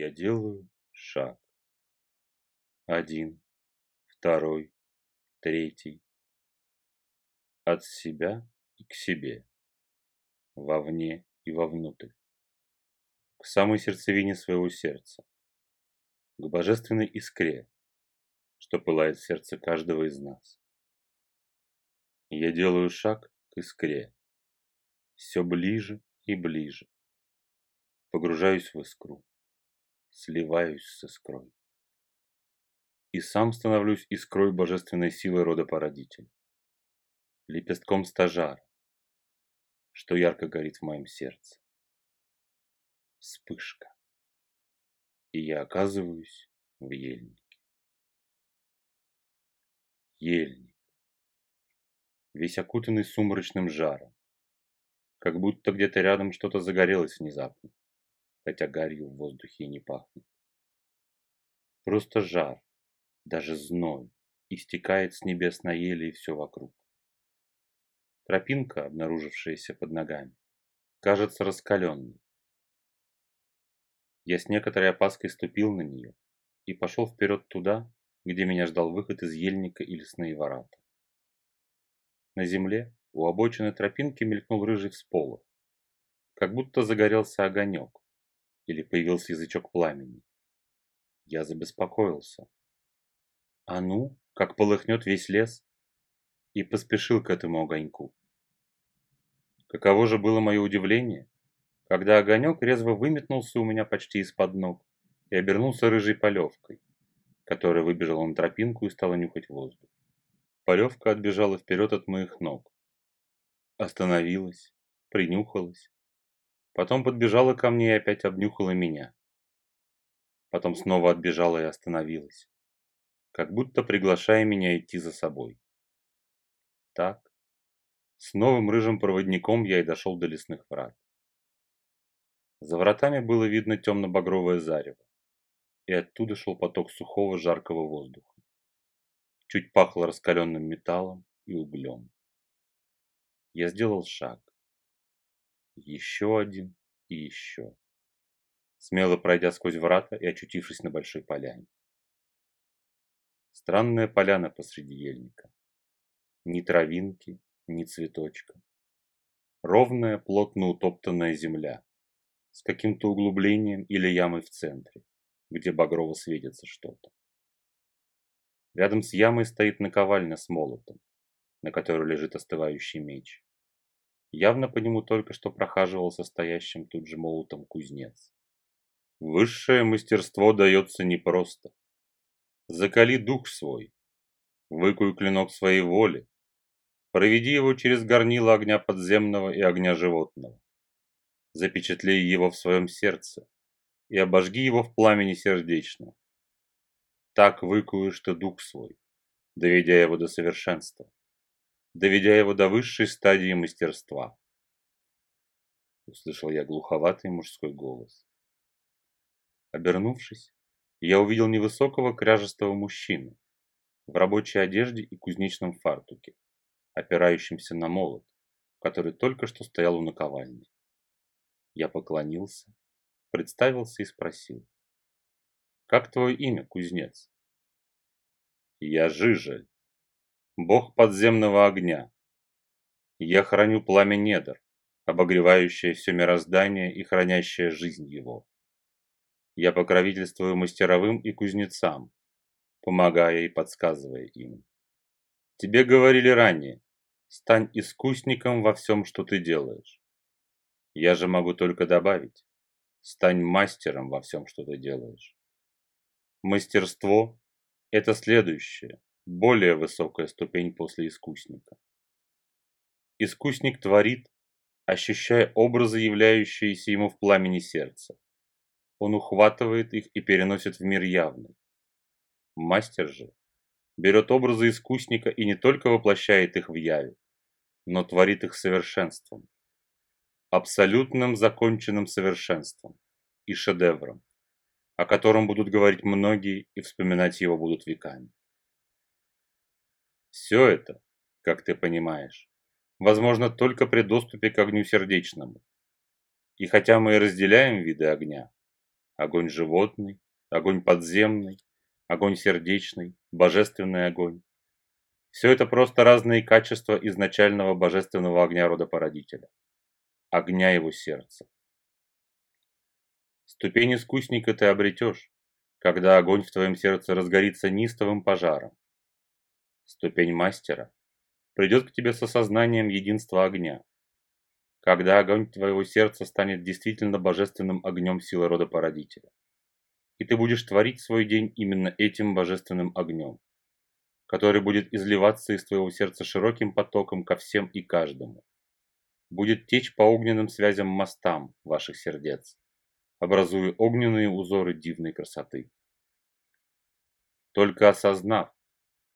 Я делаю шаг. Один, второй, третий. От себя и к себе. Вовне и вовнутрь. К самой сердцевине своего сердца. К божественной искре, что пылает в сердце каждого из нас. Я делаю шаг к искре. Все ближе и ближе. Погружаюсь в искру. Сливаюсь с искрой. И сам становлюсь искрой божественной силы рода породитель. Лепестком стажара, что ярко горит в моем сердце. Вспышка. И я оказываюсь в ельнике. Ельник. Весь окутанный сумрачным жаром. Как будто где-то рядом что-то загорелось внезапно, хотя гарью в воздухе и не пахнет. Просто жар, даже зной, истекает с небес на ели и все вокруг. Тропинка, обнаружившаяся под ногами, кажется раскаленной. Я с некоторой опаской ступил на нее и пошел вперед туда, где меня ждал выход из ельника и лесные ворота. На земле у обочины тропинки мелькнул рыжий всполох, как будто загорелся огонек или появился язычок пламени. Я забеспокоился. А ну, как полыхнет весь лес, и поспешил к этому огоньку. Каково же было мое удивление, когда огонек резво выметнулся у меня почти из-под ног и обернулся рыжей полевкой, которая выбежала на тропинку и стала нюхать воздух. Полевка отбежала вперед от моих ног. Остановилась, принюхалась. Потом подбежала ко мне и опять обнюхала меня. Потом снова отбежала и остановилась, как будто приглашая меня идти за собой. Так, с новым рыжим проводником я и дошел до лесных врат. За вратами было видно темно-багровое зарево, и оттуда шел поток сухого жаркого воздуха. Чуть пахло раскаленным металлом и углем. Я сделал шаг. Еще один и еще. Смело пройдя сквозь врата и очутившись на большой поляне. Странная поляна посреди ельника. Ни травинки, ни цветочка. Ровная, плотно утоптанная земля с каким-то углублением или ямой в центре, где багрово светится что-то. Рядом с ямой стоит наковальня с молотом, на которой лежит остывающий меч. Явно по нему только что прохаживал состоящим тут же молотом кузнец. Высшее мастерство дается непросто. Закали дух свой, выкуй клинок своей воли, Проведи его через горнило огня подземного и огня животного. Запечатлей его в своем сердце и обожги его в пламени сердечном. Так выкуешь ты дух свой, доведя его до совершенства, доведя его до высшей стадии мастерства. Услышал я глуховатый мужской голос. Обернувшись, я увидел невысокого кряжестого мужчину в рабочей одежде и кузнечном фартуке опирающимся на молот, который только что стоял у наковальни. Я поклонился, представился и спросил. «Как твое имя, кузнец?» «Я Жижель, бог подземного огня. Я храню пламя недр, обогревающее все мироздание и хранящее жизнь его. Я покровительствую мастеровым и кузнецам, помогая и подсказывая им. Тебе говорили ранее, Стань искусником во всем, что ты делаешь. Я же могу только добавить. Стань мастером во всем, что ты делаешь. Мастерство – это следующая, более высокая ступень после искусника. Искусник творит, ощущая образы, являющиеся ему в пламени сердца. Он ухватывает их и переносит в мир явный. Мастер же берет образы искусника и не только воплощает их в яве, но творит их совершенством, абсолютным законченным совершенством и шедевром, о котором будут говорить многие и вспоминать его будут веками. Все это, как ты понимаешь, возможно только при доступе к огню сердечному. И хотя мы и разделяем виды огня, огонь животный, огонь подземный, огонь сердечный, божественный огонь. Все это просто разные качества изначального божественного огня родопородителя, огня его сердца. Ступень искусника ты обретешь, когда огонь в твоем сердце разгорится нистовым пожаром. Ступень мастера придет к тебе с осознанием единства огня, когда огонь твоего сердца станет действительно божественным огнем силы рода породителя. И ты будешь творить свой день именно этим божественным огнем, который будет изливаться из твоего сердца широким потоком ко всем и каждому. Будет течь по огненным связям мостам ваших сердец, образуя огненные узоры дивной красоты. Только осознав,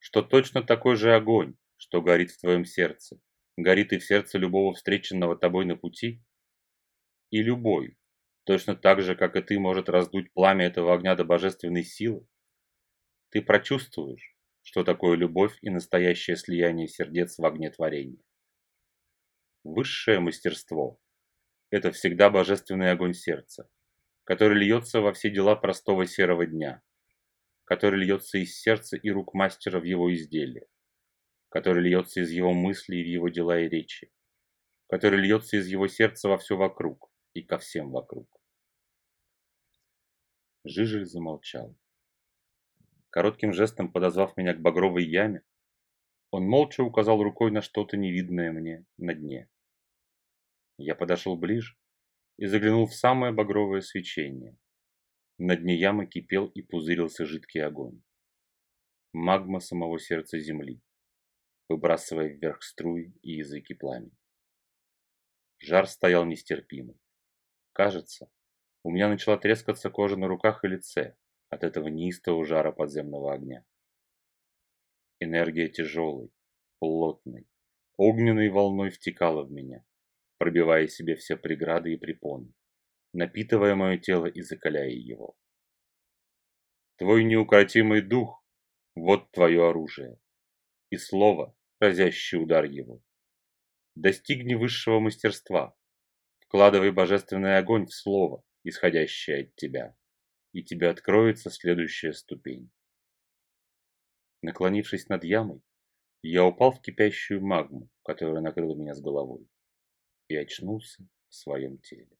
что точно такой же огонь, что горит в твоем сердце, горит и в сердце любого встреченного тобой на пути, и любой, точно так же, как и ты, может раздуть пламя этого огня до божественной силы, ты прочувствуешь, что такое любовь и настоящее слияние сердец в огне творения. Высшее мастерство – это всегда божественный огонь сердца, который льется во все дела простого серого дня, который льется из сердца и рук мастера в его изделие который льется из его мыслей в его дела и речи, который льется из его сердца во все вокруг и ко всем вокруг. Жижель замолчал. Коротким жестом подозвав меня к багровой яме, он молча указал рукой на что-то невидное мне на дне. Я подошел ближе и заглянул в самое багровое свечение. На дне ямы кипел и пузырился жидкий огонь. Магма самого сердца земли выбрасывая вверх струи и языки пламени. Жар стоял нестерпимый. Кажется, у меня начала трескаться кожа на руках и лице от этого неистого жара подземного огня. Энергия тяжелой, плотной, огненной волной втекала в меня, пробивая себе все преграды и препоны, напитывая мое тело и закаляя его. Твой неукротимый дух – вот твое оружие, и слово, разящий удар его. Достигни высшего мастерства, вкладывай божественный огонь в слово, исходящее от тебя, и тебе откроется следующая ступень. Наклонившись над ямой, я упал в кипящую магму, которая накрыла меня с головой, и очнулся в своем теле.